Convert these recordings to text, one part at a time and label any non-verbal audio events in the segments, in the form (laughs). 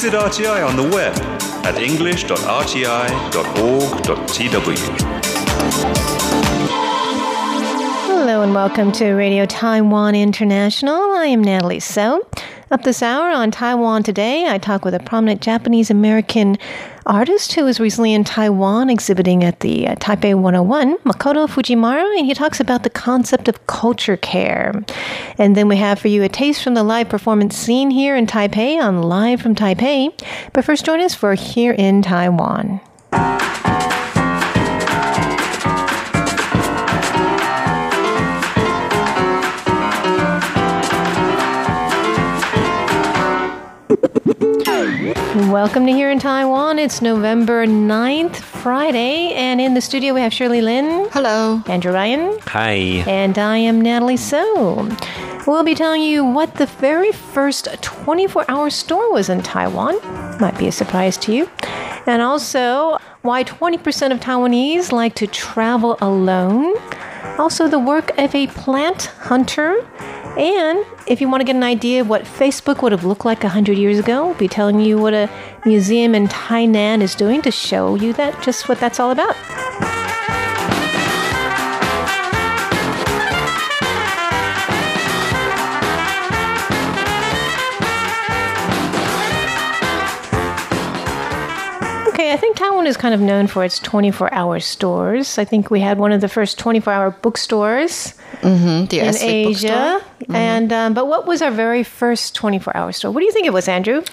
Visit RTI on the web at english.rti.org.tw. Hello and welcome to Radio Taiwan International. I am Natalie So. Up this hour on Taiwan Today, I talk with a prominent Japanese American artist who was recently in Taiwan exhibiting at the uh, Taipei 101, Makoto Fujimura, and he talks about the concept of culture care. And then we have for you a taste from the live performance scene here in Taipei on Live from Taipei. But first, join us for Here in Taiwan. Welcome to Here in Taiwan. It's November 9th, Friday, and in the studio we have Shirley Lin. Hello. Andrew Ryan. Hi. And I am Natalie So. We'll be telling you what the very first 24 hour store was in Taiwan. Might be a surprise to you. And also why 20% of Taiwanese like to travel alone. Also, the work of a plant hunter. And if you want to get an idea of what Facebook would have looked like 100 years ago, we'll be telling you what a museum in Tainan is doing to show you that just what that's all about. Okay, I think Taiwan is kind of known for its 24 hour stores. I think we had one of the first 24 hour bookstores Mm-hmm. The in Essex Asia. bookstore. And um, but what was our very first 24 hour store? What do you think it was, Andrew?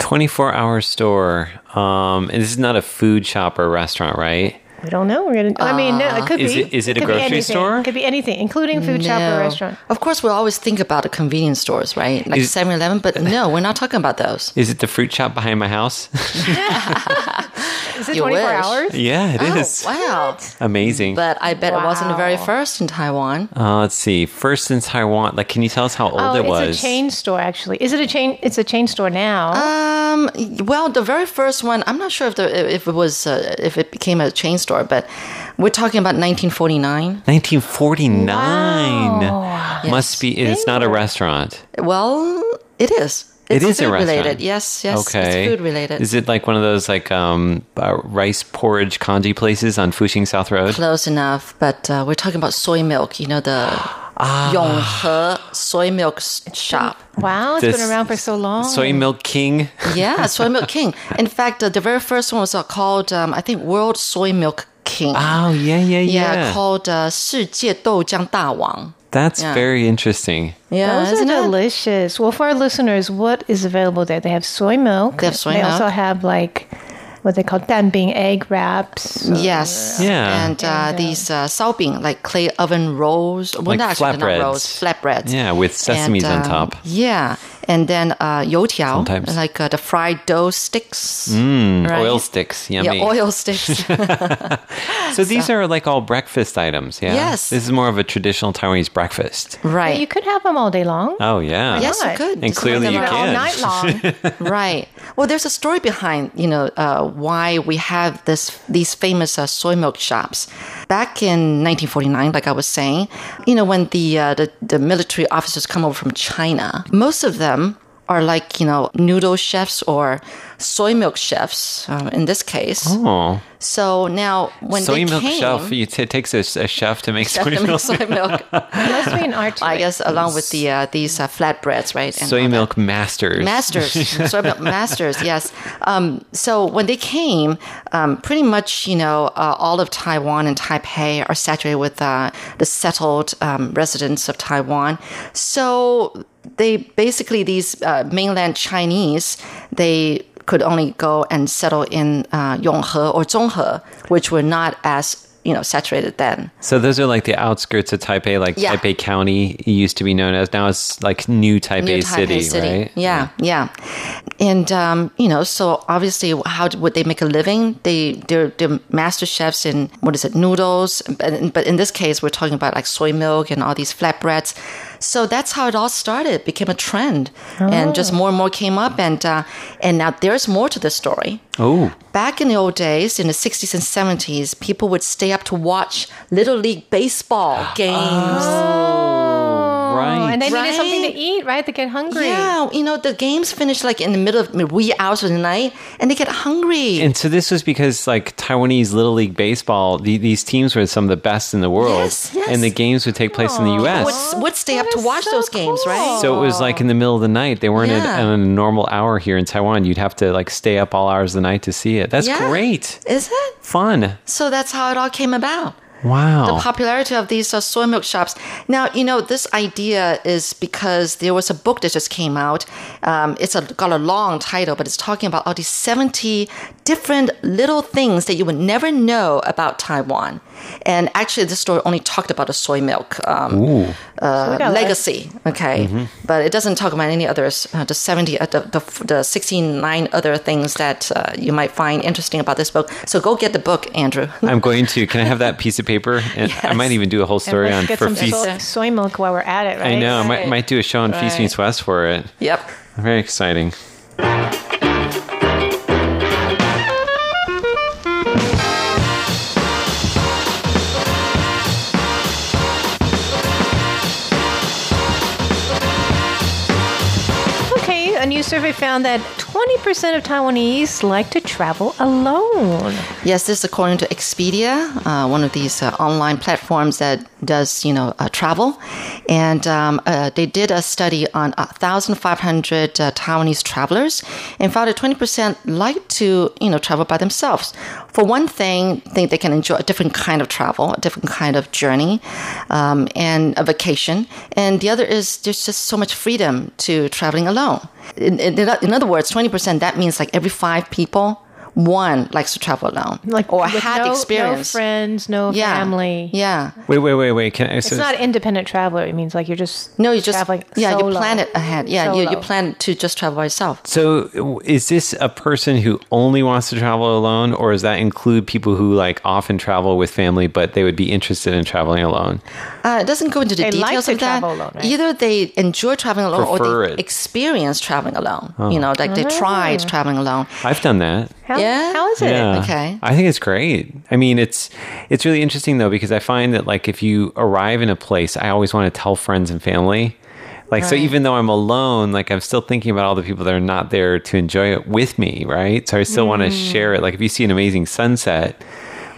24 hour store. Um, and this is not a food shop or restaurant, right? We don't know. We're gonna. I mean, no, it could Is be. it- is it a could be grocery anything. store? It could be anything, including food shop or No. restaurant. Of course, we always think about the convenience stores, right? Like Is- 7 Eleven, but no, we're not talking about those. Is it the fruit shop behind my house? (laughs) Is it You 24 wish. hours? yeah, it is. Oh, wow. Amazing. But I bet it wasn't the very Wow. first in Taiwan. uh, let's see. First in Taiwan. Like, can you tell us how old Oh, it it's was? a chain store. Actually, is it a chain? It's a chain store now. Um, well, the very first one, I'm not sure if the if it was uh, if it became a chain store, but we're talking about 1949. 1949. Wow. Must be. It's not a restaurant. Well, it is. It's it is food a restaurant. related. Yes, yes. Okay. It's food related. Is it like one of those like um, uh, rice porridge congee places on Fuxing South Road? Close enough, but uh, we're talking about soy milk. You know the Ah. Yonghe soy milk s- shop. wow, it's this- been around for so long. Soy Milk King. (laughs) Yeah, soy milk king. In fact, uh, the very first one was uh, called um, I think World Soy Milk King. Oh yeah, yeah, yeah. yeah, called uh, 世界豆浆大王. That's Yeah. very interesting. Yeah, Those are isn't it? delicious. Well, for our listeners, what is available there? They have soy milk. They have soy They milk. also have like what they call danbing egg wraps. Yes. Yeah. And, uh, these uh, shaobing, like clay oven rolls. Well, Like not they're flatbreads. not rolls, flatbreads. Yeah, with sesames on um, top. Yeah. And then uh, youtiao, Sometimes. like uh, the fried dough sticks. Mm, right? Oil sticks, yummy. Yeah, oil sticks. (laughs) (laughs) so these are like all breakfast items, yeah? Yes. This is more of a traditional Taiwanese breakfast. right. You could have them all day long. Oh, yeah. yes, you not? could. And Just clearly leave you them all night long. (laughs) right. Well, there's a story behind, you know, uh, why we have this these famous uh, soy milk shops. Back in 1949, like I was saying, you know, when the, uh, the the military officers come over from China, most of them are like you know noodle chefs or soy milk chefs. Uh, in this case, Oh, so now when soy they milk came, chef. It takes a, a chef to make chef soy to milk. soy milk. (laughs) It must be an art. I guess along with the uh, these uh, flatbreads, right? and all Soy that. milk masters. Masters, (laughs) soy milk masters, yes. Um, so when they came, um, pretty much, you know, uh, all of Taiwan and Taipei are saturated with uh, the settled um, residents of Taiwan. So they basically these uh, mainland Chinese they could only go and settle in uh, Yonghe or Zhonghe, which were not as you know saturated then. So those are like the outskirts of Taipei, like Yeah. Taipei County used to be known as. Now it's like New Taipei, New City, right? Yeah, yeah. And um, you know, so obviously, how would they make a living? They they're, they're master chefs in what is it, noodles? But, but in this case, we're talking about like soy milk and all these flatbreads. So that's how it all started. It became a trend, and just more and more came up. And uh, and now there's more to the story. Oh, Back in the old days, in the 60s and 70s, people would stay up to watch Little League baseball (gasps) games. Right. And they needed something to eat, right? They get hungry. Yeah, you know, the games finish like in the middle of wee hours of the night and they get hungry. And so this was because like Taiwanese Little League baseball, the, these teams were some of the best in the world, Yes, yes. and the games would take place in the U.S. would, would stay That up to watch so those games, right? So it was like in the middle of the night. They weren't at, Yeah. at a normal hour here in Taiwan. You'd have to like stay up all hours of the night to see it. That's Yeah. great. Is it? Fun. So that's how it all came about. Wow. the popularity of these uh, soy milk shops. Now, you know, this idea is because there was a book that just came out. Um, it's a, got a long title, but it's talking about all these 70 different little things that you would never know about Taiwan. And actually, this story only talked about the soy milk um, uh, we got legacy, okay? But it doesn't talk about any others, uh, the 70, uh, the, the, the 69 other things that uh, you might find interesting about this book. So go get the book, Andrew. (laughs) I'm going to. Can I have that piece of paper? (laughs) And I might even do a whole story let's on get for some feast. soy, soy milk while we're at it, right? I know. I might, might do a show on Feast Right. Meets West for it. yep. Very exciting. New survey found that 20% of Taiwanese like to travel alone. Yes, this is according to Expedia, uh, one of these uh, online platforms that does, you know, uh, travel. And um, uh, they did a study on 1,500 uh, Taiwanese travelers and found that 20% like to, you know, travel by themselves. For one thing, think they can enjoy a different kind of travel, a different kind of journey, um, and a vacation. And the other is there's just so much freedom to traveling alone. In, in, in other words, 20%, that means like every five people, one likes to travel alone, Like or with had no, no friends, no yeah, family. Yeah. Wait, wait, wait, wait. Can I? It's not independent traveler. It means like you're just No, you just traveling yeah, you plan it ahead. Yeah, you, you plan to just travel by yourself. So, is this a person who only wants to travel alone, or does that include people who like often travel with family, but they would be interested in traveling alone? Uh, it doesn't go into the They like details to of that. travel alone, right? Either they enjoy traveling alone Prefer or they it. experience traveling alone. You know, like they tried traveling alone. I've done that. How, Yeah? how is it? Yeah. Okay. I think it's great. I mean, it's it's really interesting though because I find that like if you arrive in a place, I always want to tell friends and family. Like so even though I'm alone, like I'm still thinking about all the people that are not there to enjoy it with me, right? So I still want to Mm. share it. Like if you see an amazing sunset,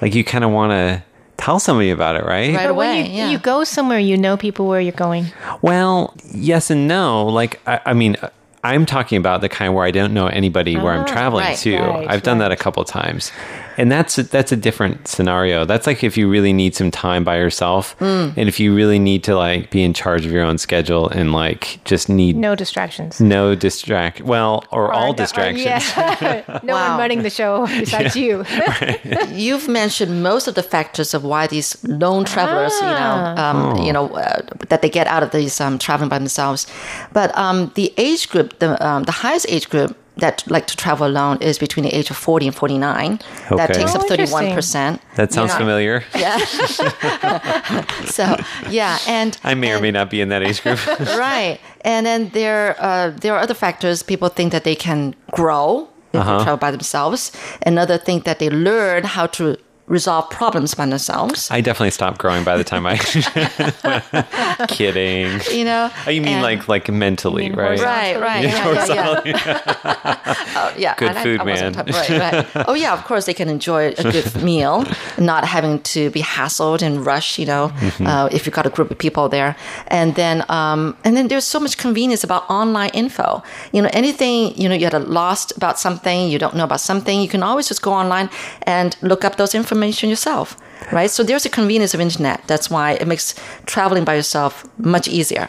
like you kind of want to tell somebody about it, right? Right But when away. you, yeah. you go somewhere, you know people where you're going. Well, yes and no. Like, I, I mean, I'm talking about the kind where I don't know anybody where I'm traveling Ah, right, to. right, I've done that a right. couple times, and that's that's a different scenario. That's like if you really need some time by yourself, Hmm. and if you really need to like be in charge of your own schedule and like just need no, distractions, No distract. Well, or, all Or- distractions. yeah. (laughs) no Wow. one running the show (laughs) besides you. (laughs) You've mentioned most of the factors of why these lone travelers, you know, um, you know, uh, that they get out of these um, traveling by themselves. But um, the age group, the um, the highest age group that like to travel alone is between the age of 40 and 49. Okay. That takes Oh, up 31%. That sounds You familiar. Yeah. (laughs) (laughs) so, yeah, and I may or may not be in that age group. (laughs) right. And then there, uh, there are other factors. People think that they can grow if Uh-huh. they travel by themselves. Another think that they learn how to resolve problems by themselves. I definitely stopped growing by the time I. (laughs) Kidding. you know. Oh, you mean And- like like mentally, mean right? Right, right, Yeah, yeah, yeah, yeah. (laughs) oh, yeah. Good and food, I wasn't man. talking- Right, right. Oh, yeah. Of course, they can enjoy a good (laughs) meal, not having to be hassled and rushed. You know, Mm-hmm. uh, if you've got a group of people there, and then um, and then there's so much convenience about online info. You know, anything you know you had a lost about something, you don't know about something, you can always just go online and look up those information yourself. Right. So there's the convenience of internet. That's why it makes traveling by yourself much easier.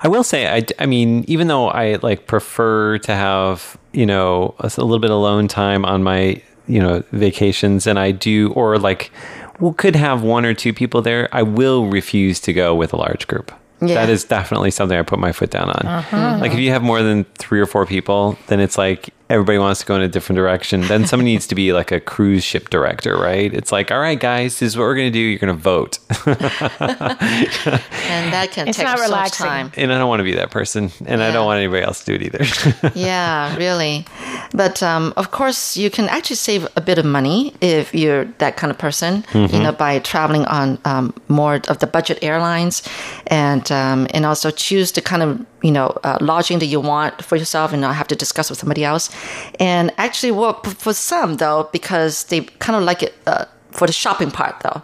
I will say, I, I mean, even though I like prefer to have, you know, a little bit of alone time on my, you know, vacations, and I do, or like, well, could have one or two people there, I will refuse to go with a large group. Yeah. That is definitely something I put my foot down on. Uh-huh. Like, if you have more than three or four people, then it's like everybody wants to go in a different direction. Then somebody needs to be like a cruise ship director, right? It's like, all right, guys, this is what we're going to do. You're going to vote. (laughs) and that can It's take not so much time. and I don't want to be that person. And I don't want anybody else to do it either. (laughs) yeah, really. But um, of course, you can actually save a bit of money if you're that kind of person. You know, by traveling on um, more of the budget airlines, and um, and also choose the kind of you know uh, lodging that you want for yourself, and not have to discuss with somebody else. And actually, well, for some though, because they kind of like it. Uh, for the shopping part, though,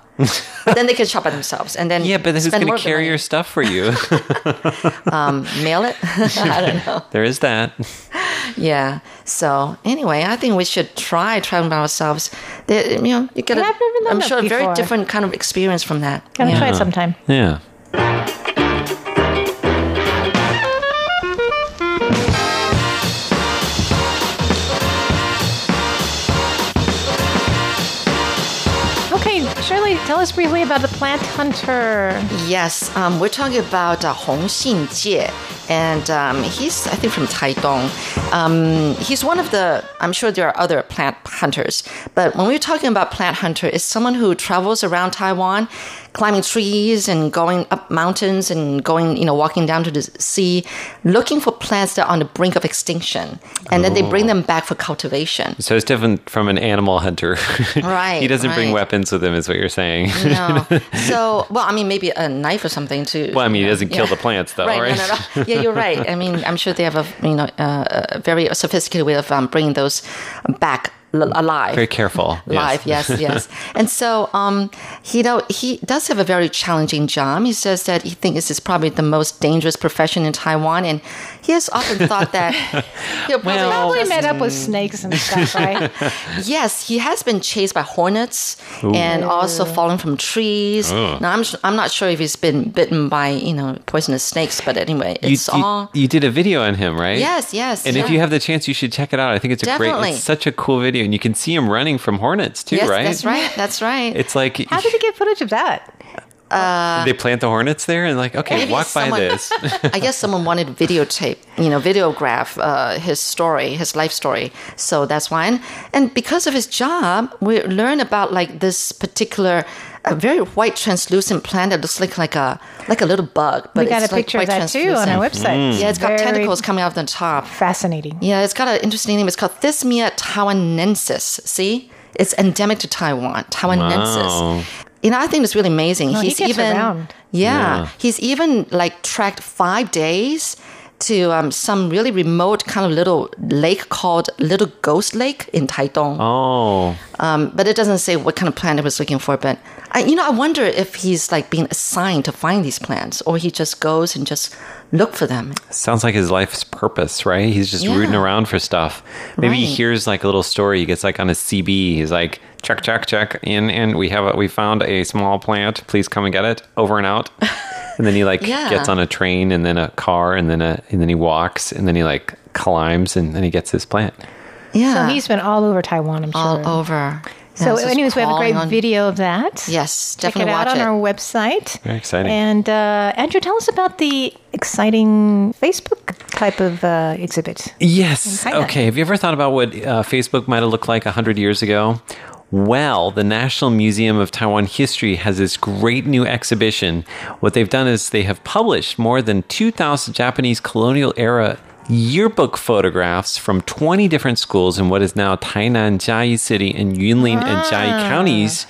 but (laughs) then they can shop by themselves, and then yeah, but this is going more to carry your stuff for you? (laughs) um, mail it? (laughs) I don't know. there is that. Yeah. So anyway, I think we should try traveling by ourselves. There- you know, you get Yeah, a, I've never done I'm that sure a very different kind of experience from that. Gotta yeah. try it sometime. Yeah. Shirley, tell us briefly about the plant hunter. Yes, um, we're talking about uh, Hong Xinjie, and um, he's, I think, from Taidong. Um, he's one of the, I'm sure there are other plant hunters, but when we're talking about plant hunter, it's someone who travels around Taiwan, climbing trees and going up mountains and going, you know, walking down to the sea, looking for plants that are on the brink of extinction, and then they bring them back for cultivation. So it's different from an animal hunter. (laughs) Right, he doesn't bring weapons with him, is what you're saying. No. (laughs) So, well, I mean, maybe a knife or something to. Well, I mean, he you know, doesn't kill the plants, though, (laughs) right? right? No, no, no. Yeah, you're right. I mean, I'm sure they have a you know uh, a very sophisticated way of um, bringing those back alive. Very careful. (laughs) Live, yes, yes. (laughs) And so, um, he know he does have a very challenging job. He says that he thinks this is probably the most dangerous profession in Taiwan, and he has often thought that (laughs) he'll probably Well- Probably met up with mm. snakes and stuff, right? (laughs) Yes, he has been chased by hornets and also fallen from trees. Now, I'm I'm not sure if he's been bitten by you know poisonous snakes, but anyway, it's you- all you did a video on him, right? yes, yes. And if you have the chance, you should check it out. I think it's a Definitely. great, it's such a cool video, and you can see him running from hornets too, yes, right? that's right, that's right. It's like How did you get footage of that? They plant the hornets there, and like, okay, Maybe walk by this. (laughs) I guess someone wanted to videotape, you know, videograph uh, his story, his life story. So that's why. And, and because of his job, we learn about like this particular. A very white translucent plant that looks like like a like a little bug, but We got it's a like picture of white that too on our translucent. website. Yeah, it's got Very tentacles coming out of the top. Fascinating. Yeah, it's got an interesting name. It's called Thismia taiwanensis. See, it's endemic to Taiwan. Taiwanensis. Wow. You know, I think it's really amazing. Well, he he's gets even. Yeah, Yeah. he's even like tracked five days to um, some really remote kind of little lake called Little Ghost Lake in Taitung. oh, Um, but it doesn't say what kind of plant he was looking for. But I, you know, I wonder if he's like being assigned to find these plants, or he just goes and just look for them. sounds like his life's purpose, right? He's just Yeah. rooting around for stuff. Maybe he hears like a little story. He gets like on a CB. He's like, check, check, check. In and we have a, we found a small plant. Please come and get it. Over and out. (laughs) And then he like Yeah. gets on a train and then a car and then a and then he walks and then he like climbs and then he gets his plant. Yeah, So he's been all over Taiwan, I'm sure. all over. So, anyways, we have a great on- video of that. Yes, Check it definitely out watch on it. our website. Very exciting. And uh, Andrew, tell us about the exciting Facebook type of uh, exhibit. Yes. Okay. Have you ever thought about what uh, Facebook might have looked like 100 years ago? Well, the National Museum of Taiwan History has this great new exhibition. What they've done is they have published more than 2,000 Japanese colonial era yearbook photographs from 20 different schools in what is now Tainan, Jiayi City, and Yunlin and Jiayi counties.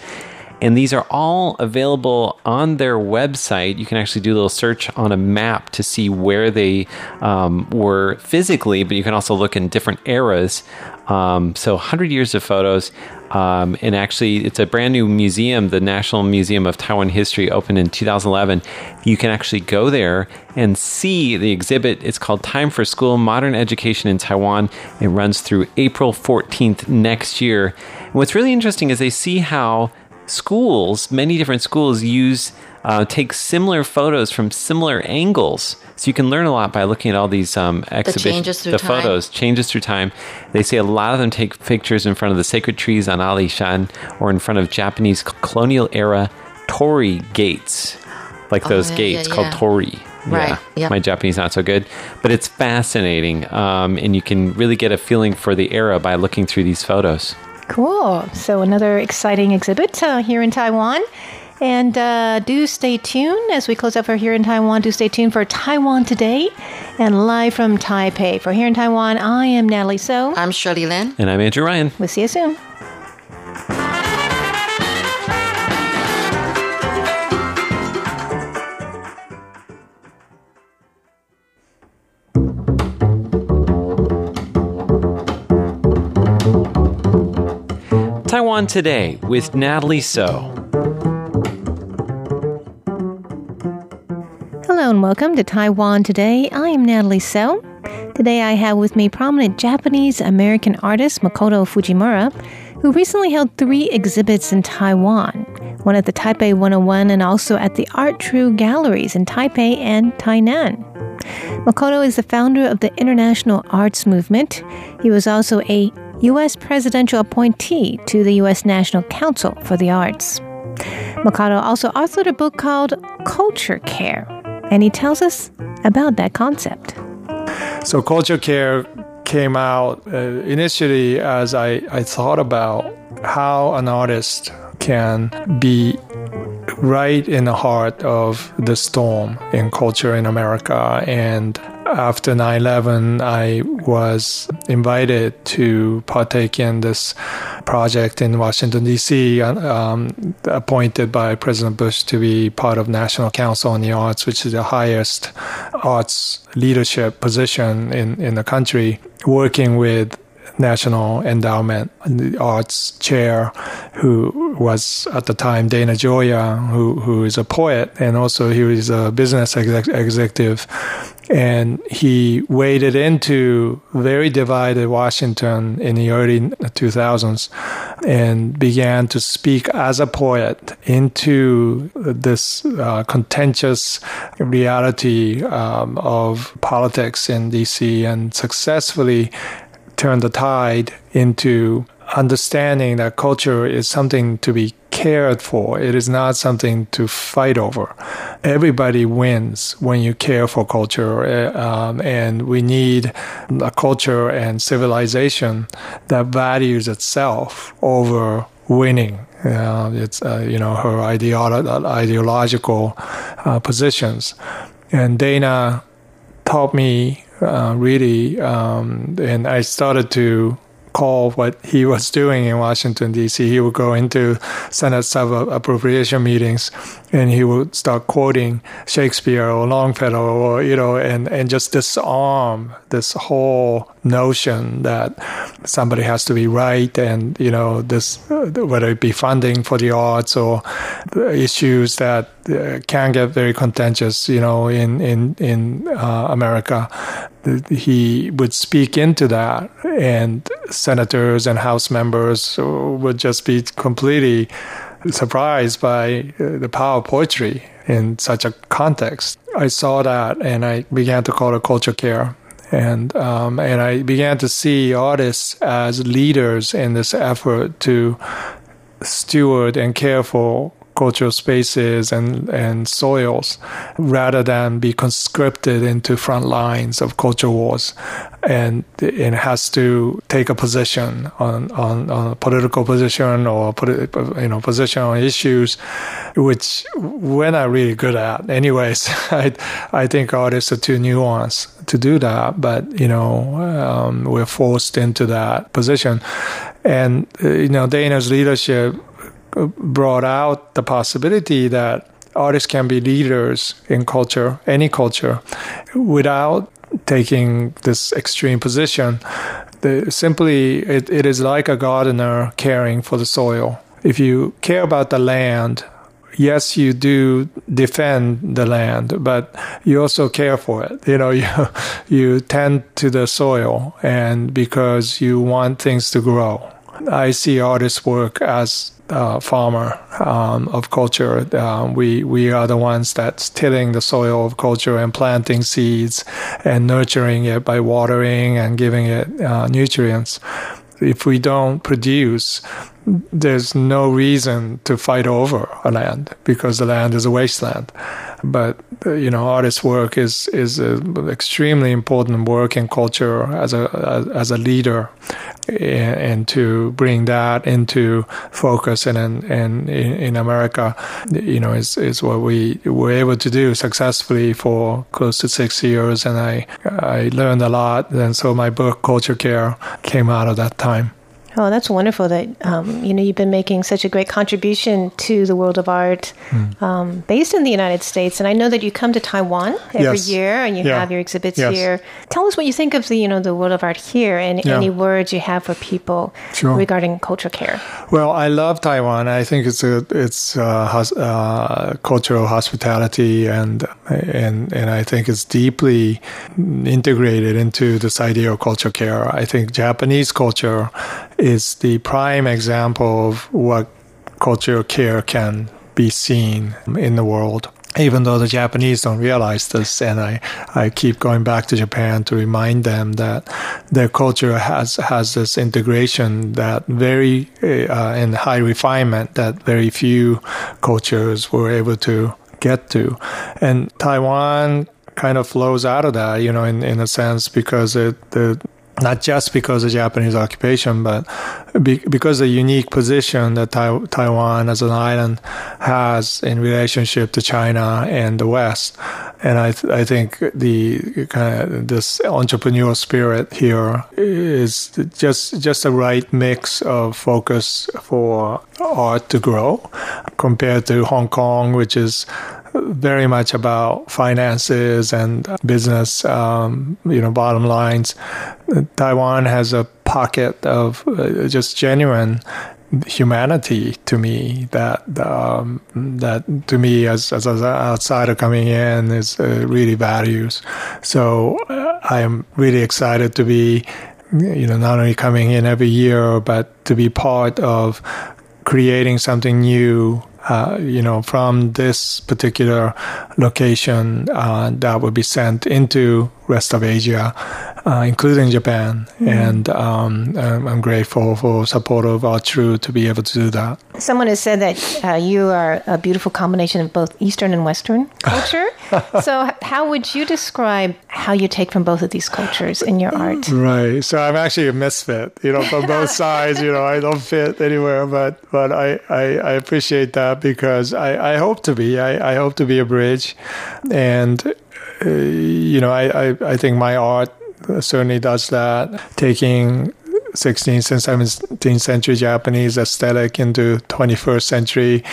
And these are all available on their website. You can actually do a little search on a map to see where they um, were physically, but you can also look in different eras. Um, so, 100 years of photos. Um, and actually, it's a brand new museum. The National Museum of Taiwan History opened in 2011. You can actually go there and see the exhibit. It's called Time for School Modern Education in Taiwan. It runs through April 14th next year. And what's really interesting is they see how schools, many different schools, use uh, take similar photos from similar angles. So you can learn a lot by looking at all these um, exhibitions, changes through the time. photos changes through time. They say a lot of them take pictures in front of the sacred trees on Ali Shan or in front of Japanese colonial era torii gates, like those Oh, yeah, gates yeah, called yeah. torii. Right, yep. My Japanese not so good, but it's fascinating, um, and you can really get a feeling for the era by looking through these photos. Cool. So, another exciting exhibit uh, here in Taiwan. And uh, do stay tuned as we close up for Here in Taiwan. Do stay tuned for Taiwan Today and live from Taipei. For Here in Taiwan, I am Natalie So. I'm Shirley Lin. And I'm Andrew Ryan. We'll see you soon. Taiwan Today with Natalie So. Hello and welcome to Taiwan Today. I am Natalie So. Today I have with me prominent Japanese American artist Makoto Fujimura, who recently held three exhibits in Taiwan one at the Taipei 101 and also at the Art True Galleries in Taipei and Tainan. Makoto is the founder of the International Arts Movement. He was also a U.S. presidential appointee to the U.S. National Council for the Arts. Makoto also authored a book called Culture Care, and he tells us about that concept. So, culture care came out uh, initially as I, I thought about how an artist can be right in the heart of the storm in culture in America. And after 9 11, I was invited to partake in this project in Washington, D.C., um, appointed by President Bush to be part of National Council on the Arts, which is the highest arts leadership position in, in the country, working with National Endowment the Arts Chair, who was at the time Dana Gioia, who who is a poet and also he was a business exec- executive, and he waded into very divided Washington in the early 2000s, and began to speak as a poet into this uh, contentious reality um, of politics in D.C. and successfully turn the tide into understanding that culture is something to be cared for. It is not something to fight over. Everybody wins when you care for culture, uh, um, and we need a culture and civilization that values itself over winning. Uh, it's uh, you know her ideolo- ideological uh, positions, and Dana taught me uh, really, um, and I started to call what he (laughs) was doing in Washington D.C. He would go into Senate sub appropriation meetings, and he would start quoting Shakespeare or Longfellow, or you know, and and just disarm this whole notion that somebody has to be right, and you know, this whether it be funding for the arts or issues that uh, can get very contentious, you know, in in in uh, America. He would speak into that, and senators and House members would just be completely surprised by uh, the power of poetry in such a context. I saw that, and I began to call it culture care. And um, and I began to see artists as leaders in this effort to steward and care for cultural spaces and, and soils rather than be conscripted into front lines of culture wars. And it has to take a position on, on, on a political position or you know position on issues, which we're not really good at. Anyways, (laughs) I, I think artists are too nuanced to do that, but you know um, we're forced into that position. And uh, you know Dana's leadership brought out the possibility that artists can be leaders in culture, any culture, without taking this extreme position. The, simply, it, it is like a gardener caring for the soil. If you care about the land, yes, you do defend the land, but you also care for it. You know, (laughs) you, you tend to the soil and because you want things to grow. I see artists' work as uh, farmer um, of culture. Uh, we we are the ones that's tilling the soil of culture and planting seeds and nurturing it by watering and giving it uh, nutrients. If we don't produce, there's no reason to fight over a land because the land is a wasteland. but uh, you know, artist work is is extremely important work in culture as a as a leader, and, to bring that into focus and in, in America, you know, is is what we were able to do successfully for close to six years, and I I learned a lot, and so my book Culture Care came out of that time. Oh, that's wonderful that um, you know you've been making such a great contribution to the world of art, Hmm. um, based in the United States. And I know that you come to Taiwan every Yes. year, and you Yeah. have your exhibits Yes. here. Tell us what you think of the you know the world of art here, and Yeah. any words you have for people Sure. regarding culture care. Well, I love Taiwan. I think it's a it's uh, hos- uh, cultural hospitality, and and and I think it's deeply integrated into this idea of culture care. I think Japanese culture is the prime example of what cultural care can be seen in the world. Even though the Japanese don't realize this, and I, I keep going back to Japan to remind them that their culture has has this integration that very uh, in high refinement that very few cultures were able to get to, and Taiwan kind of flows out of that, you know, in, in a sense because it the not just because of Japanese occupation, but be, because the unique position that tai- Taiwan as an island has in relationship to China and the West. And I, th- I think the kind of this entrepreneurial spirit here is just just the right mix of focus for art to grow compared to Hong Kong, which is very much about finances and business, um, you know, bottom lines. Taiwan has a pocket of uh, just genuine humanity to me that um, that to me as, as an outsider coming in is uh, really values. So uh, I am really excited to be, you know, not only coming in every year, but to be part of creating something new uh, you know, from this particular location uh, that would be sent into rest of Asia, uh, including Japan. Mm-hmm. And um, I'm grateful for support of Art True to be able to do that. Someone has said that uh, you are a beautiful combination of both Eastern and Western (laughs) culture. so, how would you describe how you take from both of these cultures in your art? (laughs) Right. So I'm actually a misfit, you know, from both (laughs) sides. You know, I don't fit anywhere, but but I I, I appreciate that because I, I hope to be. I, I hope to be a bridge, and uh, you know, I, I I think my art certainly does that, taking 16th and 17th century Japanese aesthetic into 21st century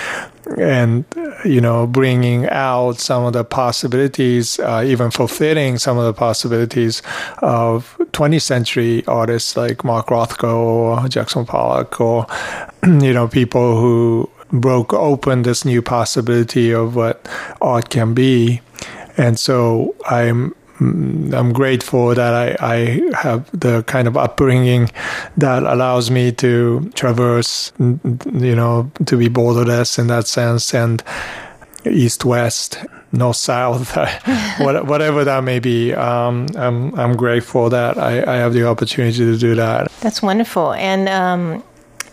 and you know bringing out some of the possibilities uh, even fulfilling some of the possibilities of 20th century artists like Mark Rothko or Jackson Pollock or (clears throat) you know people who broke open this new possibility of what art can be. And so I'm I'm grateful that I, I have the kind of upbringing that allows me to traverse, you know, to be borderless in that sense, and east west, north south, (laughs) whatever that may be. Um, I'm I'm grateful that I, I have the opportunity to do that. That's wonderful, and. Um,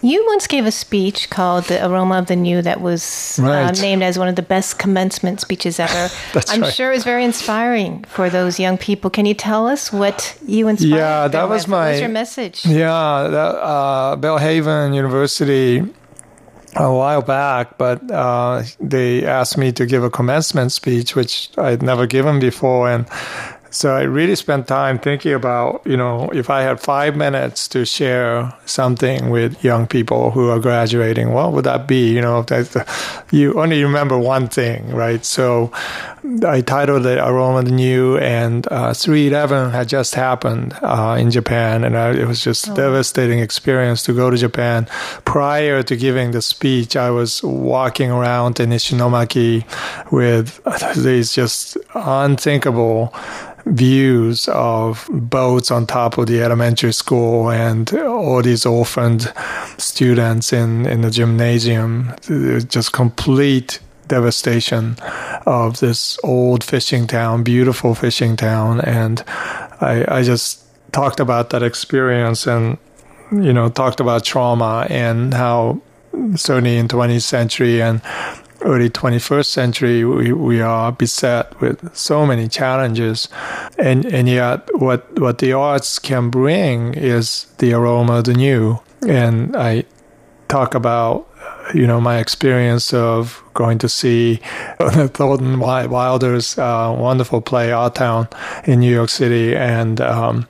you once gave a speech called "The Aroma of the New" that was right. uh, named as one of the best commencement speeches ever. (laughs) I'm right. sure it was very inspiring for those young people. Can you tell us what you inspired? Yeah, that was with? my. What was your message? Yeah, that, uh, Belhaven University a while back, but uh, they asked me to give a commencement speech, which I'd never given before, and so I really spent time thinking about, you know, if I had five minutes to share something with young people who are graduating, what would that be? You know, you only remember one thing, right? So I titled it Aroma the New, and uh, 311 had just happened uh, in Japan, and I, it was just oh. devastating experience to go to Japan. Prior to giving the speech, I was walking around in Ishinomaki with (laughs) these just unthinkable views of boats on top of the elementary school and all these orphaned students in, in the gymnasium. Just complete devastation of this old fishing town, beautiful fishing town. And I, I just talked about that experience and, you know, talked about trauma and how certainly in 20th century and early 21st century, we, we are beset with so many challenges. And, and yet, what, what the arts can bring is the aroma of the new. And I talk about you know my experience of going to see (laughs) Thornton Wilder's uh, wonderful play Our Town in New York City, and um,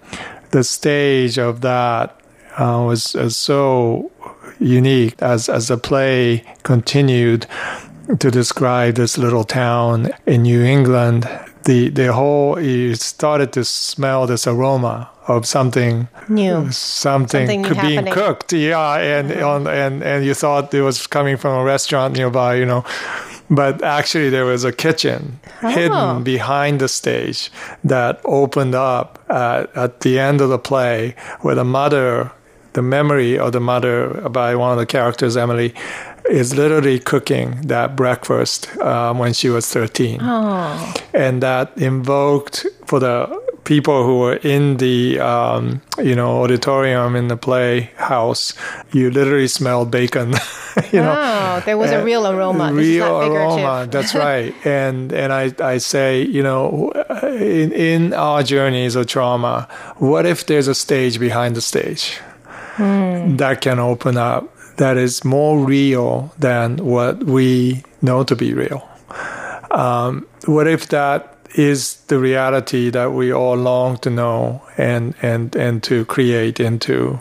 the stage of that uh, was, was so unique as as the play continued to describe this little town in New England. The the whole you started to smell this aroma of something New. something, Something being happening. cooked. Yeah, and mm-hmm. on and and you thought it was coming from a restaurant nearby, you know. But actually, there was a kitchen Oh. hidden behind the stage that opened up at, at the end of the play, where the mother, the memory of the mother by one of the characters, Emily, is literally cooking that breakfast um, when she was 13 Oh, and that invoked for the people who were in the um, you know auditorium in the playhouse you literally smelled bacon (laughs) you know. There was a uh, real aroma. Real aroma that's (laughs) right. And and i i say you know in in our journeys of trauma what if there's a stage behind the stage Hmm. that can open up that is more real than what we know to be real. Um, what if that is the reality that we all long to know and and and to create into?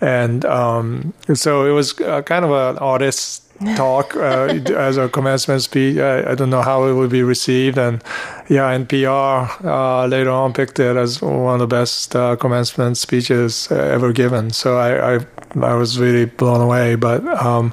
And um, so it was uh, kind of an artist talk uh, as a commencement speech. I, I don't know how it will be received. And yeah NPR uh, later on picked it as one of the best uh, commencement speeches uh, ever given. So I, I I was really blown away. But um,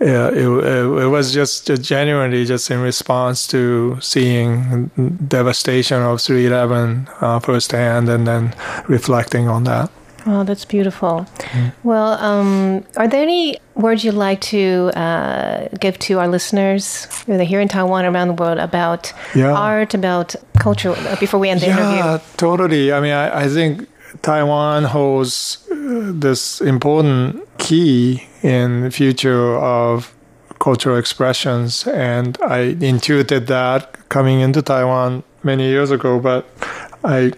yeah, it, it, it was just genuinely just in response to seeing devastation of 311 uh, firsthand and then reflecting on that. Oh, that's beautiful. Mm. Well, um, are there any words you'd like to uh, give to our listeners, whether here in Taiwan or around the world, about Yeah. art, about culture, uh, before we end the yeah, interview? Yeah, totally. I mean, I, I think Taiwan holds uh, this important key in the future of cultural expressions, and I intuited that coming into Taiwan many years ago, but I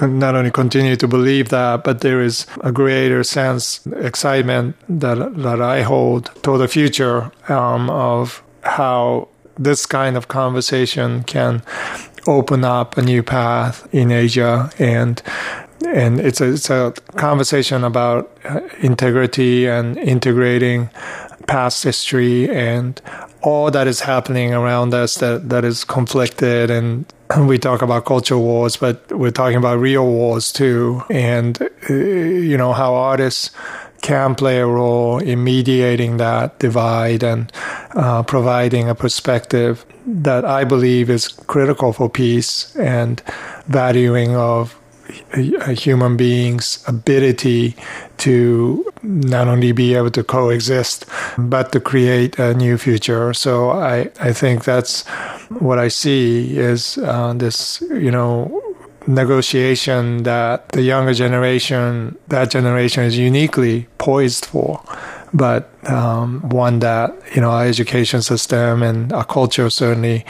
not only continue to believe that, but there is a greater sense, excitement that that I hold toward the future um, of how this kind of conversation can open up a new path in Asia. And and it's a, it's a conversation about uh, integrity and integrating past history and all that is happening around us that, that is conflicted and (clears throat) we talk about culture wars but we're talking about real wars too. And uh, you know how artists can play a role in mediating that divide and uh, providing a perspective that I believe is critical for peace and valuing of a human being's ability to not only be able to coexist, but to create a new future. So I, I think that's what I see is uh, this, you know, negotiation that the younger generation, that generation is uniquely poised for, but um, one that you know our education system and our culture certainly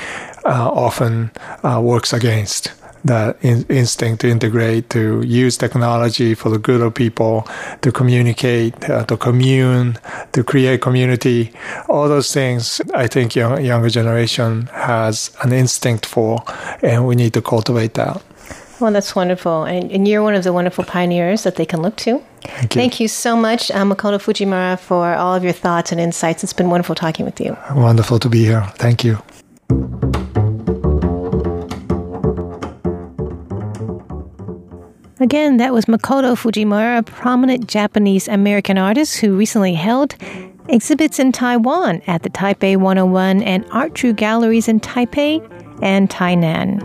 uh, often uh, works against that in- instinct to integrate, to use technology for the good of people, to communicate, uh, to commune, to create community. All those things, I think, young, younger generation has an instinct for, and we need to cultivate that. Well, that's wonderful. And, and you're one of the wonderful pioneers that they can look to. Thank you. so much, uh, Makoto Fujimura, for all of your thoughts and insights. It's been wonderful talking with you. Wonderful to be here. Thank you. Again, that was Makoto Fujimura, a prominent Japanese American artist who recently held exhibits in Taiwan at the Taipei 101 and Art True Galleries in Taipei and Tainan.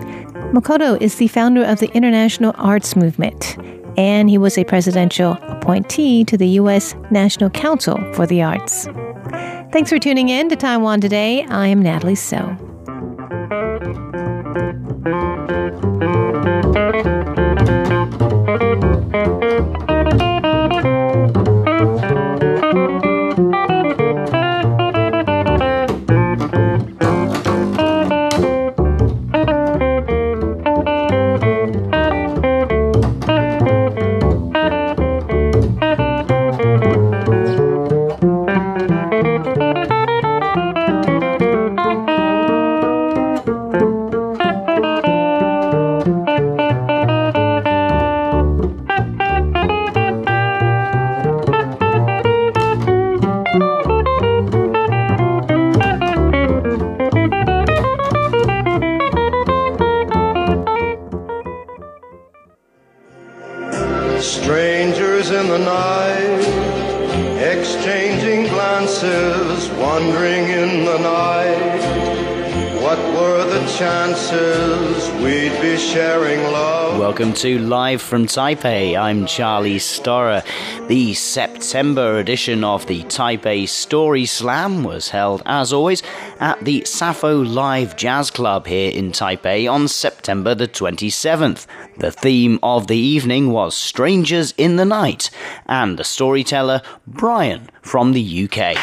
Makoto is the founder of the International Arts Movement, and he was a presidential appointee to the U.S. National Council for the Arts. Thanks for tuning in to Taiwan Today. I am Natalie So. To Live from Taipei. I'm Charlie Storer. The September edition of the Taipei Story Slam was held, as always, at the Sappho Live Jazz Club here in Taipei on September the 27th. The theme of the evening was Strangers in the Night, and the storyteller, Brian from the UK.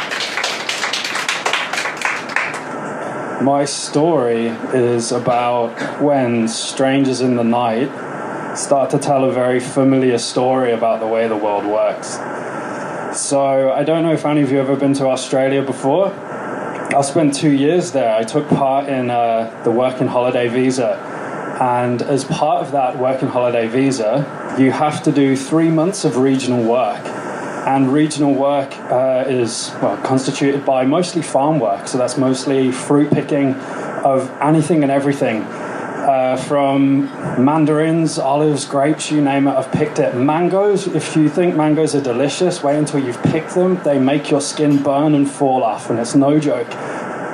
My story is about when strangers in the night start to tell a very familiar story about the way the world works. So, I don't know if any of you have ever been to Australia before. I spent two years there. I took part in uh, the working holiday visa. And as part of that working holiday visa, you have to do three months of regional work and regional work uh, is well, constituted by mostly farm work, so that's mostly fruit picking of anything and everything. Uh, from mandarins, olives, grapes, you name it, I've picked it. Mangoes, if you think mangoes are delicious, wait until you've picked them. They make your skin burn and fall off, and it's no joke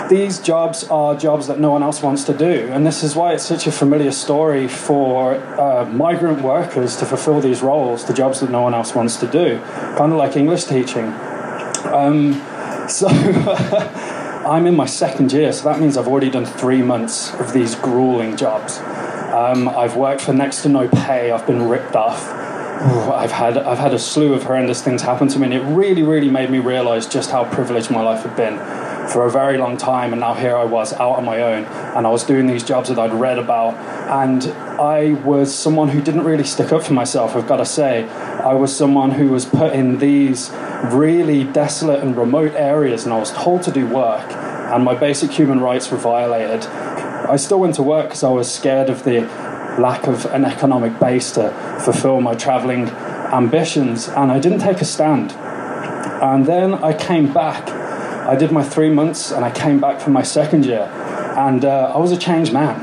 these jobs are jobs that no one else wants to do, and this is why it's such a familiar story for uh, migrant workers to fulfill these roles, the jobs that no one else wants to do, kind of like English teaching. Um, (laughs) so I'm in my second year, so that means I've already done three months of these grueling jobs. Um, I've worked for next to no pay. I've been ripped off. I've had I've had a slew of horrendous things happen to me, and it really, really made me realise just how privileged my life had been for a very long time, and now here I was out on my own, and I was doing these jobs that I'd read about, and I was someone who didn't really stick up for myself. I've got to say, I was someone who was put in these really desolate and remote areas, and I was told to do work, and my basic human rights were violated. I still went to work because I was scared of the lack of an economic base to fulfill my traveling ambitions, and I didn't take a stand. And then I came back I did my three months and I came back for my second year, and uh, I was a changed man.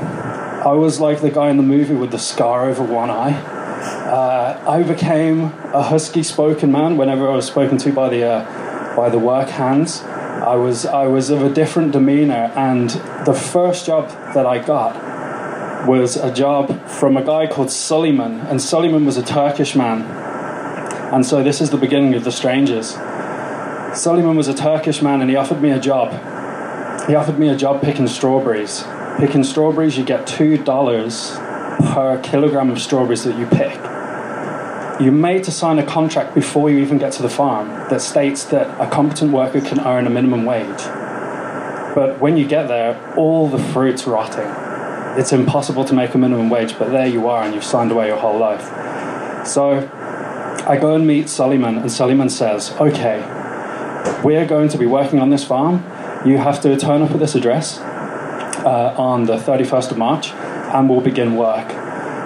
I was like the guy in the movie with the scar over one eye. Uh, I became a husky spoken man whenever I was spoken to by the uh, by the work hands. I was I was of a different demeanor, and the first job that I got was a job from a guy called Suleiman, and Suleiman was a Turkish man. And so this is the beginning of the strangers. Suleiman was a Turkish man and he offered me a job. He offered me a job picking strawberries. Picking strawberries, you get $2 per kilogram of strawberries that you pick. You're made to sign a contract before you even get to the farm that states that a competent worker can earn a minimum wage. But when you get there, all the fruit's rotting. It's impossible to make a minimum wage, but there you are, and you've signed away your whole life. So I go and meet Suleiman, and Suleiman says, Okay, we're going to be working on this farm. You have to turn up at this address uh, on the 31st of March and we'll begin work.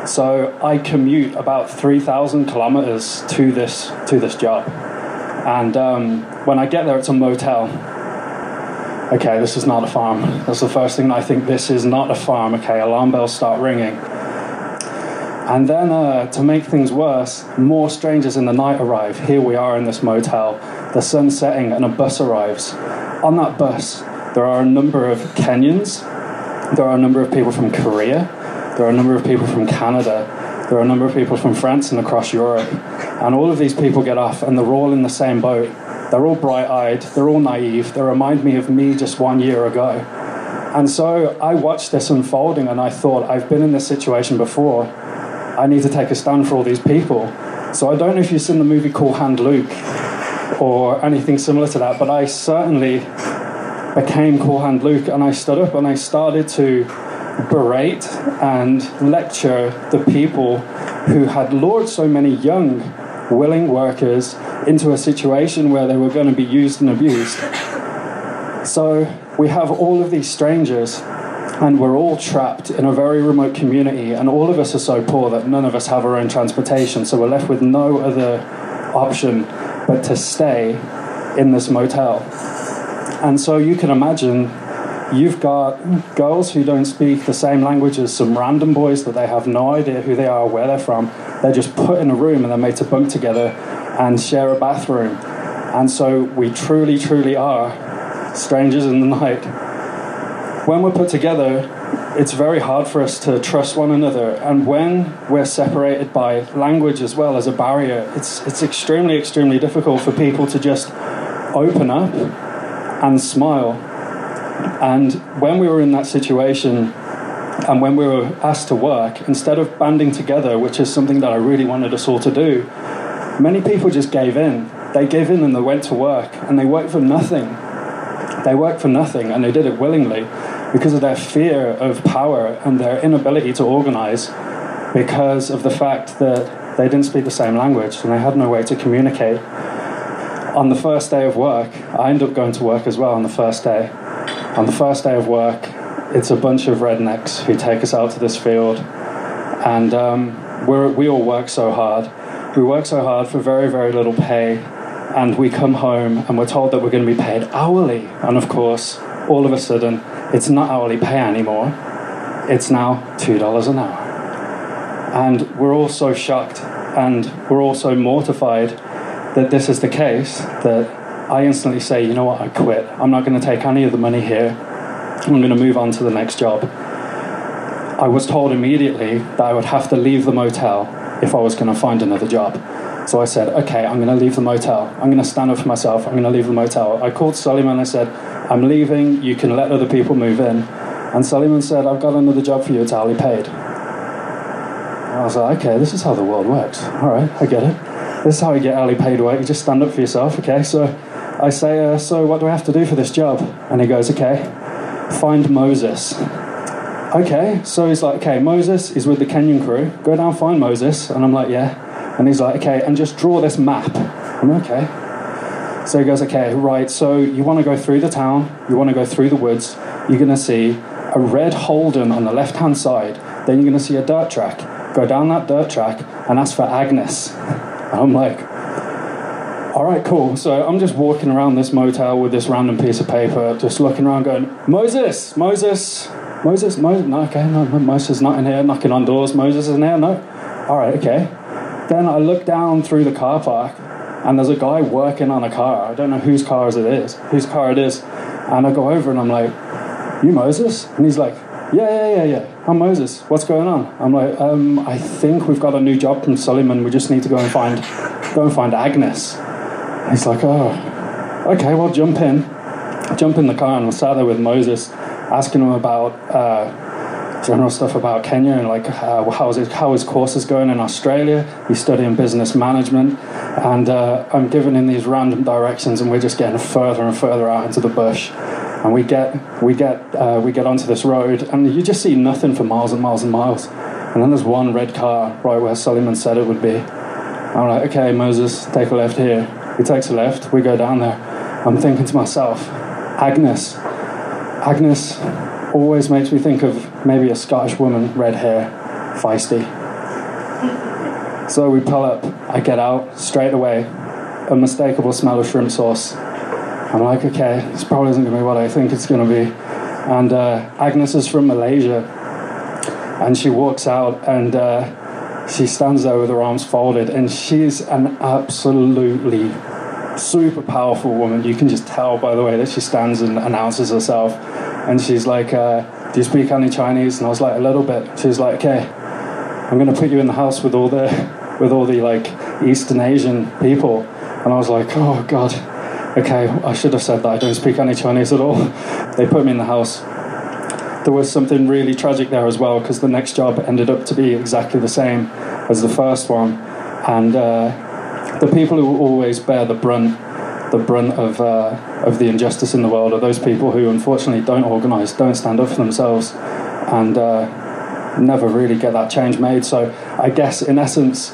So I commute about 3,000 kilometers to this, to this job. And um, when I get there, it's a motel. Okay, this is not a farm. That's the first thing I think. This is not a farm. Okay, alarm bells start ringing. And then, uh, to make things worse, more strangers in the night arrive. Here we are in this motel the sun's setting and a bus arrives. On that bus, there are a number of Kenyans, there are a number of people from Korea, there are a number of people from Canada, there are a number of people from France and across Europe. And all of these people get off and they're all in the same boat. They're all bright eyed, they're all naive, they remind me of me just one year ago. And so I watched this unfolding and I thought, I've been in this situation before. I need to take a stand for all these people. So I don't know if you've seen the movie Cool Hand Luke or anything similar to that, but I certainly became Cool Hand Luke and I stood up and I started to berate and lecture the people who had lured so many young, willing workers into a situation where they were going to be used and abused. So we have all of these strangers and we're all trapped in a very remote community and all of us are so poor that none of us have our own transportation so we're left with no other option but to stay in this motel. And so you can imagine you've got girls who don't speak the same language as some random boys that they have no idea who they are, where they're from. They They're just put in a room and they're made to bunk together and share a bathroom. And so we truly, truly are strangers in the night. When we're put together, it's very hard for us to trust one another. And when we're separated by language as well as a barrier, it's, it's extremely, extremely difficult for people to just open up and smile. And when we were in that situation, and when we were asked to work, instead of banding together, which is something that I really wanted us all to do, many people just gave in. They gave in and they went to work, and they worked for nothing. They worked for nothing, and they did it willingly because of their fear of power and their inability to organize because of the fact that they didn't speak the same language and they had no way to communicate. On the first day of work, I ended up going to work as well on the first day. On the first day of work, it's a bunch of rednecks who take us out to this field, and um, we all work so hard. We work so hard for very, very little pay, and we come home and we're told that we're going to be paid hourly. And of course, all of a sudden, it's not hourly pay anymore. It's now $2 an hour. And we're all so shocked and we're all so mortified that this is the case that I instantly say, you know what, I quit. I'm not going to take any of the money here. I'm going to move on to the next job. I was told immediately that I would have to leave the motel if I was going to find another job. So I said, okay, I'm going to leave the motel. I'm going to stand up for myself. I'm going to leave the motel. I called Suleiman and I said, I'm leaving. You can let other people move in. And Suleiman said, I've got another job for you. It's hourly paid. I was like, okay, this is how the world works. All right, I get it. This is how you get hourly paid work. You just stand up for yourself, okay? So I say, uh, so what do I have to do for this job? And he goes, okay, find Moses. Okay, so he's like, okay, Moses is with the Kenyan crew. Go down, find Moses. And I'm like, yeah. And he's like, okay, and just draw this map. I'm like, okay. So he goes, okay, right, so you want to go through the town, you want to go through the woods, you're going to see a red Holden on the left hand side, then you're going to see a dirt track. Go down that dirt track and ask for Agnes. And I'm like, all right, cool. So I'm just walking around this motel with this random piece of paper, just looking around, going, Moses, Moses, Moses, Moses. No, okay, no, Moses is not in here. Knocking on doors. Moses is in here. No. All right, okay. Then I look down through the car park, and there's a guy working on a car. I don't know whose car it is, whose car it is. And I go over and I'm like, "You Moses?" And he's like, "Yeah, yeah, yeah, yeah. I'm Moses. What's going on?" I'm like, um, "I think we've got a new job from Suleiman. We just need to go and find, go and find Agnes." And he's like, "Oh, okay. Well, jump in." Jump in the car and I sat there with Moses, asking him about. Uh, general stuff about Kenya and like uh, how, his, how his course is going in Australia. He's studying business management, and uh, I'm giving him these random directions, and we're just getting further and further out into the bush. And we get we get uh, we get onto this road, and you just see nothing for miles and miles and miles. And then there's one red car right where Suleiman said it would be. I'm like, okay, Moses, take a left here. He takes a left. We go down there. I'm thinking to myself, Agnes, Agnes always makes me think of maybe a Scottish woman, red hair, feisty. So we pull up, I get out straight away, unmistakable smell of shrimp sauce. I'm like, okay, this probably isn't to be what I think it's to be. And uh, Agnes is from Malaysia, and she walks out and uh, she stands there with her arms folded, and she's an absolutely super powerful woman. You can just tell by the way that she stands and announces herself. And she's like, uh, Do you speak any Chinese? And I was like, A little bit. She's like, Okay, I'm going to put you in the house with all the, with all the like Eastern Asian people. And I was like, Oh God, okay, I should have said that. I don't speak any Chinese at all. (laughs) They put me in the house. There was something really tragic there as well because the next job ended up to be exactly the same as the first one. And uh, the people who always bear the brunt the brunt of uh, of the injustice in the world are those people who unfortunately don't organise, don't stand up for themselves, and uh, never really get that change made. So I guess in essence,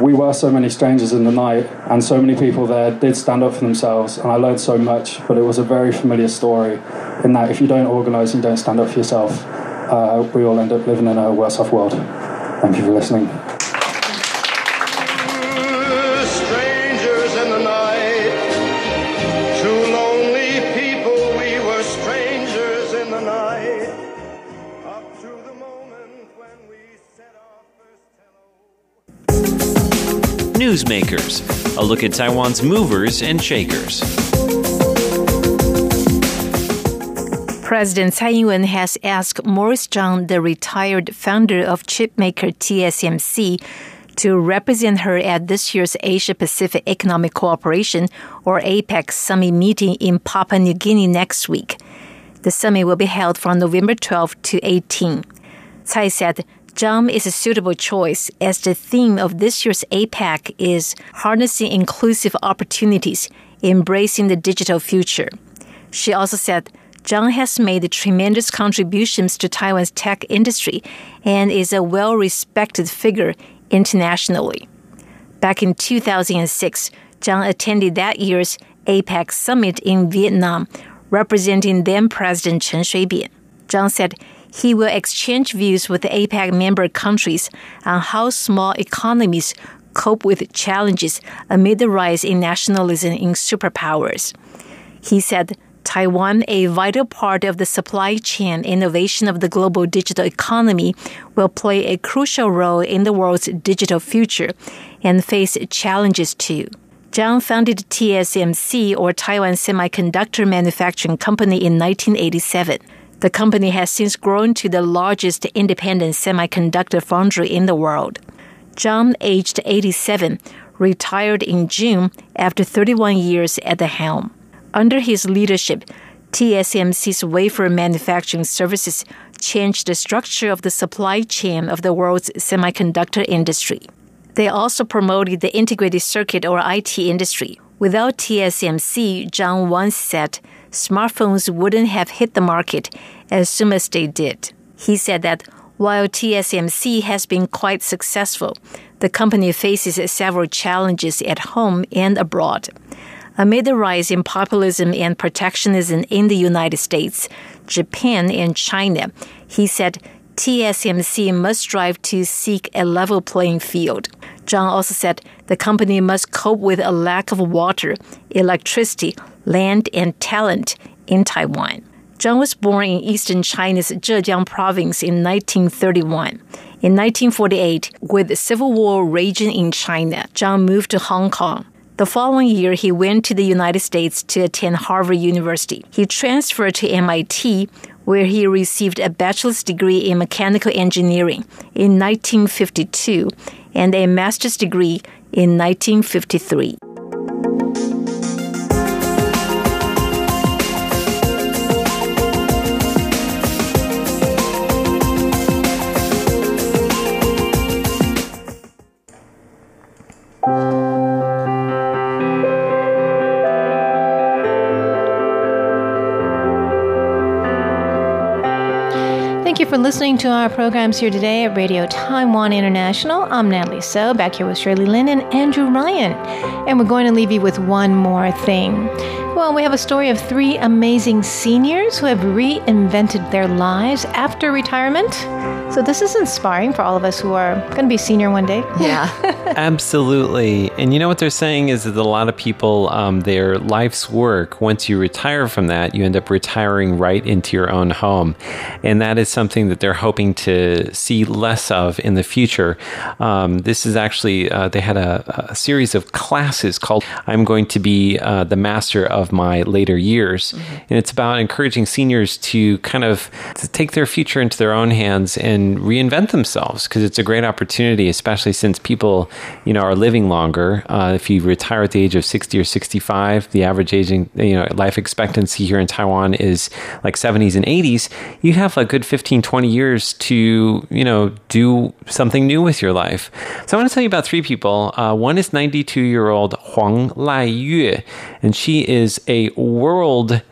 we were so many strangers in the night, and so many people there did stand up for themselves, and I learned so much. But it was a very familiar story, in that if you don't organise and don't stand up for yourself, uh, we all end up living in a worse off world. Thank you for listening. Newsmakers, a look at Taiwan's movers and shakers. President Tsai Ing-wen has asked Morris Chang, the retired founder of chipmaker TSMC, to represent her at this year's Asia Pacific Economic Cooperation or APEC summit meeting in Papua New Guinea next week. The summit will be held from November 12 to 18. Tsai said Chang is a suitable choice as the theme of this year's APEC is harnessing inclusive opportunities, embracing the digital future. She also said Chang has made tremendous contributions to Taiwan's tech industry and is a well respected figure internationally. Back in 2006, Chang attended that year's APEC summit in Vietnam, representing then President Chen Shui-bian. Chang said he will exchange views with the APEC member countries on how small economies cope with challenges amid the rise in nationalism in superpowers. He said Taiwan, a vital part of the supply chain innovation of the global digital economy, will play a crucial role in the world's digital future and face challenges too. Chang founded TSMC, or Taiwan Semiconductor Manufacturing Company, in 1987. The company has since grown to the largest independent semiconductor foundry in the world. Chang, aged 87, retired in June after 31 years at the helm. Under his leadership, TSMC's wafer manufacturing services changed the structure of the supply chain of the world's semiconductor industry. They also promoted the integrated circuit or IC industry. Without TSMC, Chang once said, smartphones wouldn't have hit the market as soon as they did. He said that while TSMC has been quite successful, the company faces several challenges at home and abroad. Amid the rise in populism and protectionism in the United States, Japan, and China, he said TSMC must strive to seek a level playing field. Chang also said the company must cope with a lack of water, electricity, land, and talent in Taiwan. Chang was born in eastern China's Zhejiang province in 1931. In 1948, with the civil war raging in China, Chang moved to Hong Kong. The following year, he went to the United States to attend Harvard University. He transferred to MIT, where he received a bachelor's degree in mechanical engineering in 1952 and a master's degree in 1953. To our programs here today at Radio Taiwan International. I'm Natalie So, back here with Shirley Lin and Andrew Ryan. And we're going to leave you with one more thing. Well, we have a story of three amazing seniors who have reinvented their lives after retirement. So this is inspiring for all of us who are going to be senior one day. Yeah. (laughs) Absolutely. And you know what they're saying is that a lot of people, um, their life's work, once you retire from that, you end up retiring right into your own home. And that is something that they're hoping to see less of in the future. Um, this is actually, uh, they had a, a, series of classes called I'm Going to Be uh, the Master of My Later Years. Mm-hmm. And it's about encouraging seniors to kind of to take their future into their own hands and reinvent themselves because it's a great opportunity, especially since people, you know, are living longer. Uh, if you retire at the age of 60 or 65, the average aging, you know, life expectancy here in Taiwan is like 70s and 80s. You have a good 15, 20 years to, you know, do something new with your life. So I want to tell you about three people. Uh, one is 92 year old Huang Lai Yue, and she is a world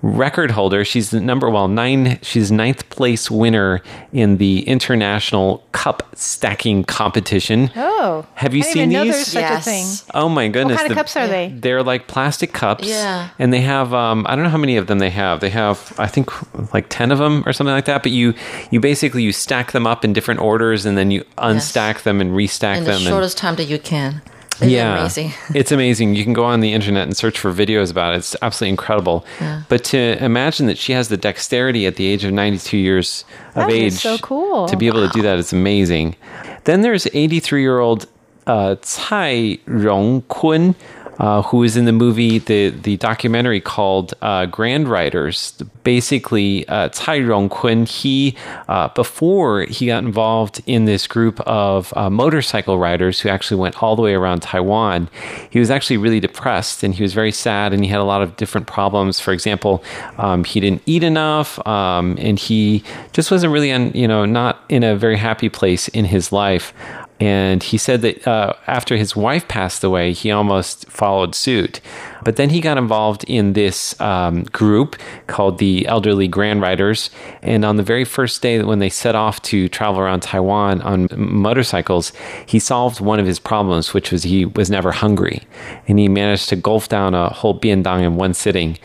record holder. She's the number well nine. She's ninth place winner in the international cup stacking competition. Oh, have you I seen even these? Know there's such Yes. a thing. Oh my goodness! What kind of the- cups are they? They're like plastic cups. Yeah. And they have um, I don't know how many of them they have. They have I think like ten of them or something like that. But you you basically you stack them up in different orders and then you unstack them and restack them In the them. and- shortest time that you can. They're yeah, amazing. (laughs) it's amazing. You can go on the internet and search for videos about it. It's absolutely incredible. But to imagine that she has the dexterity at the age of 92 years of That age so cool. to be able to do that is amazing. Then there's 83 year old uh, Tsai Rong-kun, uh, who was in the movie, the, the documentary called uh, Grand Riders. Basically, uh, Tsai Rong-kun, he, uh, before he got involved in this group of uh, motorcycle riders who actually went all the way around Taiwan, he was actually really depressed and he was very sad and he had a lot of different problems. For example, um, he didn't eat enough um, and he just wasn't really, you know, not in a very happy place in his life. And he said that uh, after his wife passed away, he almost followed suit. But then he got involved in this um, group called the Elderly Grand Riders. And on the very first day when they set off to travel around Taiwan on motorcycles, he solved one of his problems, which was he was never hungry. And he managed to gulf down a whole biandang in one sitting.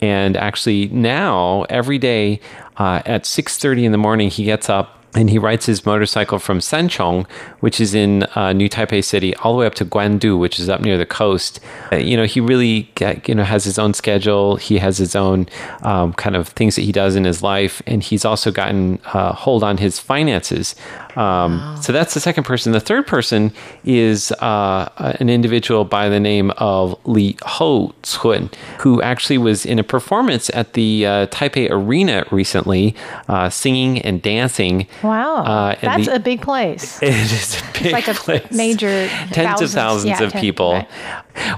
And actually now, every day uh, at 6.30 in the morning, he gets up and he rides his motorcycle from Sanchong, which is in uh, New Taipei City, all the way up to Guandu, which is up near the coast. Uh, you know, he really you know has his own schedule. He has his own um, kind of things that he does in his life, and he's also gotten uh, hold on his finances. Um, wow. So that's the second person. The third person is uh, an individual by the name of Li Ho Chun, who actually was in a performance at the uh, Taipei Arena recently, uh, singing and dancing. Wow, uh, that's the, a big place. (laughs) It is a big it's like place. a major tens thousands, of thousands yeah, of ten, people. Right.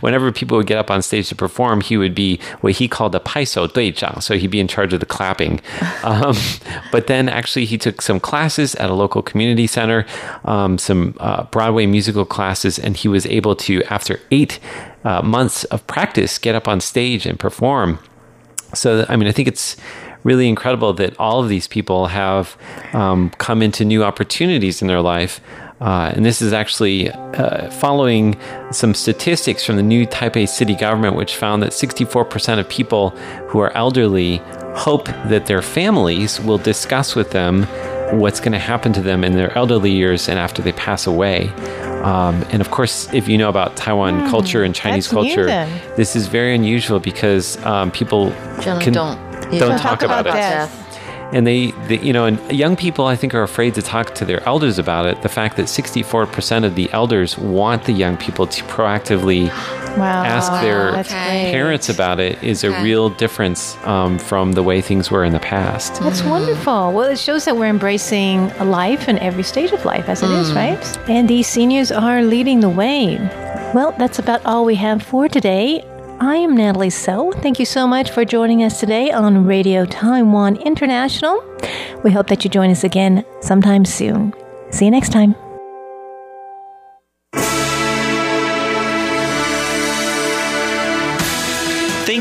Whenever people would get up on stage to perform, he would be what he called a paiso duizhang, so he'd be in charge of the clapping. (laughs) Um, but then actually, he took some classes at a local community center, um, some uh, Broadway musical classes, and he was able to, after eight uh, months of practice, get up on stage and perform. So, I mean, I think it's really incredible that all of these people have um, come into new opportunities in their life. Uh, and this is actually uh, following some statistics from the new Taipei city government, which found that 64% of people who are elderly hope that their families will discuss with them what's going to happen to them in their elderly years and after they pass away. Um, and of course, if you know about Taiwan mm, culture and Chinese culture, this is very unusual because um, people can, don't don't talk, talk about, about, it. death. And they, they, you know, and young people, I think, are afraid to talk to their elders about it. The fact that 64% of the elders want the young people to proactively wow. ask their okay. parents about it is a real difference um, from the way things were in the past. That's wonderful. Well, it shows that we're embracing life in every stage of life as it is, right? And these seniors are leading the way. Well, that's about all we have for today. I am Natalie So. Thank you so much for joining us today on Radio Taiwan International. We hope that you join us again sometime soon. See you next time.